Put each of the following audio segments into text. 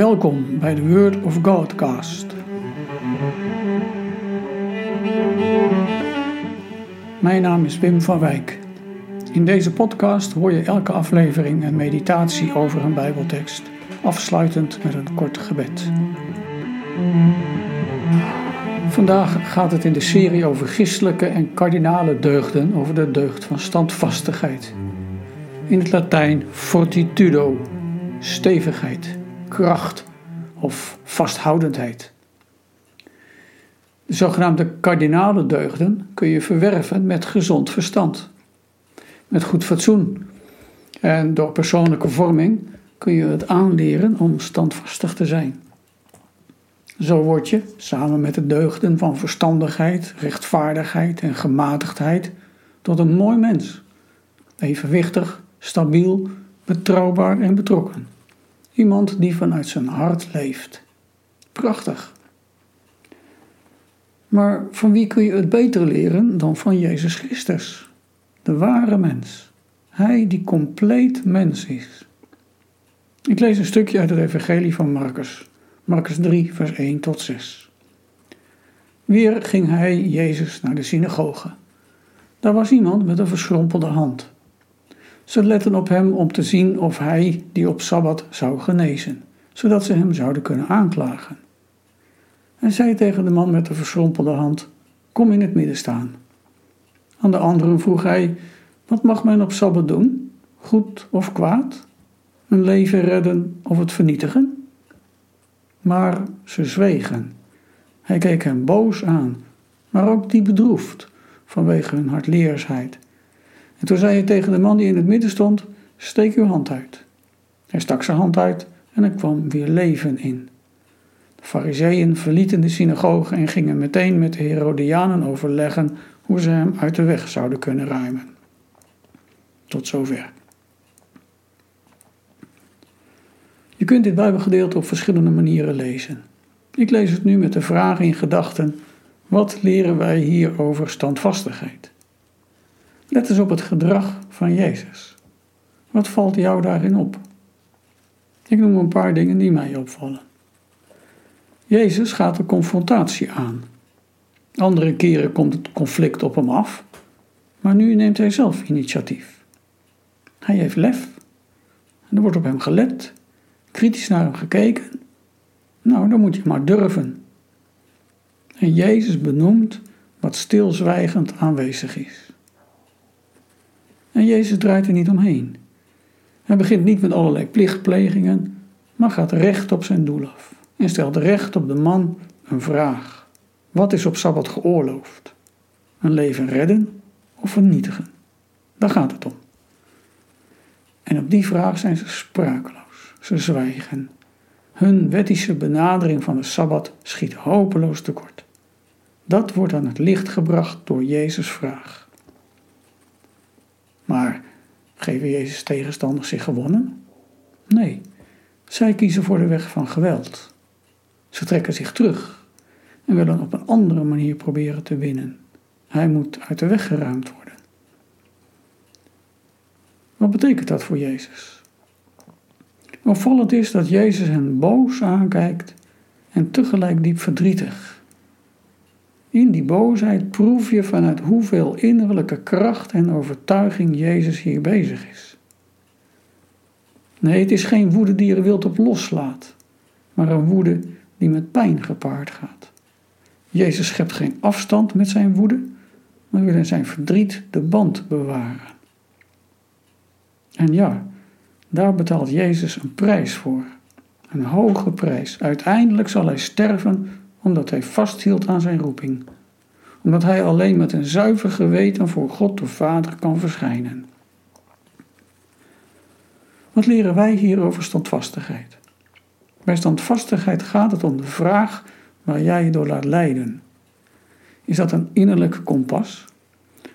Welkom bij de Word of Godcast. Mijn naam is Wim van Wijk. In deze podcast hoor je elke aflevering een meditatie over een Bijbeltekst, afsluitend met een kort gebed. Vandaag gaat het in de serie over christelijke en kardinale deugden, over de deugd van standvastigheid. In het Latijn fortitudo, stevigheid, kracht of vasthoudendheid. De zogenaamde kardinale deugden kun je verwerven met gezond verstand, met goed fatsoen. En door persoonlijke vorming kun je het aanleren om standvastig te zijn. Zo word je, samen met de deugden van verstandigheid, rechtvaardigheid en gematigdheid, tot een mooi mens. Evenwichtig, stabiel, betrouwbaar en betrokken. Iemand die vanuit zijn hart leeft. Prachtig. Maar van wie kun je het beter leren dan van Jezus Christus? De ware mens. Hij die compleet mens is. Ik lees een stukje uit het Evangelie van Marcus. Marcus 3, vers 1 tot 6. Weer ging hij, Jezus, naar de synagoge. Daar was iemand met een verschrompelde hand. Ze letten op hem om te zien of hij die op sabbat zou genezen, zodat ze hem zouden kunnen aanklagen. Hij zei tegen de man met de verschrompelde hand: Kom in het midden staan. Aan de anderen vroeg hij: Wat mag men op sabbat doen? Goed of kwaad? Een leven redden of het vernietigen? Maar ze zwegen. Hij keek hen boos aan, maar ook die bedroefd vanwege hun hardleersheid. En toen zei hij tegen de man die in het midden stond: Steek uw hand uit. Hij stak zijn hand uit en er kwam weer leven in. De fariseeën verlieten de synagoge en gingen meteen met de Herodianen overleggen hoe ze hem uit de weg zouden kunnen ruimen. Tot zover. Je kunt dit Bijbelgedeelte op verschillende manieren lezen. Ik lees het nu met de vraag in gedachten: wat leren wij hier over standvastigheid? Let eens op het gedrag van Jezus. Wat valt jou daarin op? Ik noem een paar dingen die mij opvallen. Jezus gaat de confrontatie aan. Andere keren komt het conflict op hem af, maar nu neemt hij zelf initiatief. Hij heeft lef. En er wordt op hem gelet, kritisch naar hem gekeken. Nou, dan moet je maar durven. En Jezus benoemt wat stilzwijgend aanwezig is. En Jezus draait er niet omheen. Hij begint niet met allerlei plichtplegingen, maar gaat recht op zijn doel af en stelt recht op de man een vraag. Wat is op Sabbat geoorloofd? Een leven redden of vernietigen? Daar gaat het om. En op die vraag zijn ze sprakeloos. Ze zwijgen. Hun wettische benadering van de Sabbat schiet hopeloos tekort. Dat wordt aan het licht gebracht door Jezus' vraag. Maar geven Jezus tegenstanders zich gewonnen? Nee, zij kiezen voor de weg van geweld. Ze trekken zich terug en willen op een andere manier proberen te winnen. Hij moet uit de weg geruimd worden. Wat betekent dat voor Jezus? Opvallend is dat Jezus hen boos aankijkt en tegelijk diep verdrietig. In die boosheid proef je vanuit hoeveel innerlijke kracht en overtuiging Jezus hier bezig is. Nee, het is geen woede die er wild op loslaat, maar een woede die met pijn gepaard gaat. Jezus schept geen afstand met zijn woede, maar wil in zijn verdriet de band bewaren. En ja, daar betaalt Jezus een prijs voor. Een hoge prijs. Uiteindelijk zal hij sterven omdat hij vasthield aan zijn roeping, omdat hij alleen met een zuiver geweten voor God de Vader kan verschijnen. Wat leren wij hier over standvastigheid? Bij standvastigheid gaat het om de vraag waar jij je door laat leiden. Is dat een innerlijke kompas?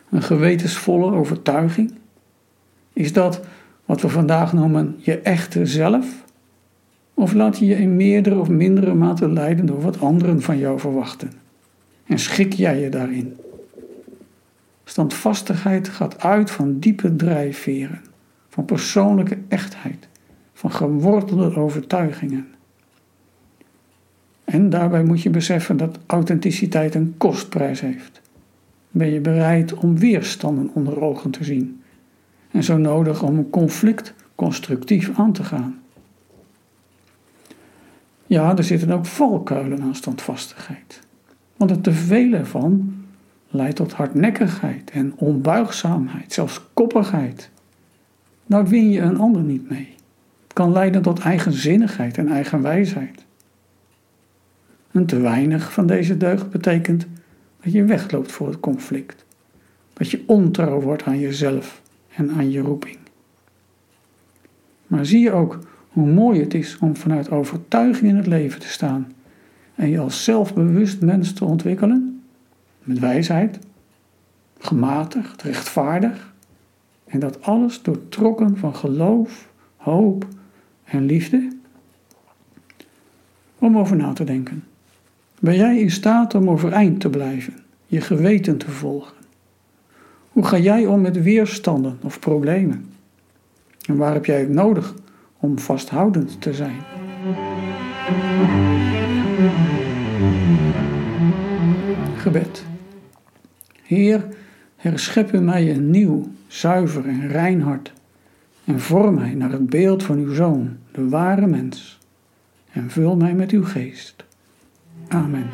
Een gewetensvolle overtuiging? Is dat wat we vandaag noemen je echte zelf? Of laat je je in meerdere of mindere mate leiden door wat anderen van jou verwachten? En schik jij je daarin? Standvastigheid gaat uit van diepe drijfveren, van persoonlijke echtheid, van gewortelde overtuigingen. En daarbij moet je beseffen dat authenticiteit een kostprijs heeft. Ben je bereid om weerstanden onder ogen te zien? En zo nodig om een conflict constructief aan te gaan. Ja, er zitten ook valkuilen aan standvastigheid. Want het te veel ervan leidt tot hardnekkigheid en onbuigzaamheid, zelfs koppigheid. Nou win je een ander niet mee. Het kan leiden tot eigenzinnigheid en eigenwijsheid. En te weinig van deze deugd betekent dat je wegloopt voor het conflict. Dat je ontrouw wordt aan jezelf en aan je roeping. Maar zie je ook hoe mooi het is om vanuit overtuiging in het leven te staan en je als zelfbewust mens te ontwikkelen? Met wijsheid, gematigd, rechtvaardig en dat alles doortrokken van geloof, hoop en liefde? Om over na te denken. Ben jij in staat om overeind te blijven, je geweten te volgen? Hoe ga jij om met weerstanden of problemen? En waar heb jij het nodig om vasthoudend te zijn? Gebed. Heer, herschep in mij een nieuw, zuiver en rein hart en vorm mij naar het beeld van uw Zoon, de ware mens, en vul mij met uw geest. Amen.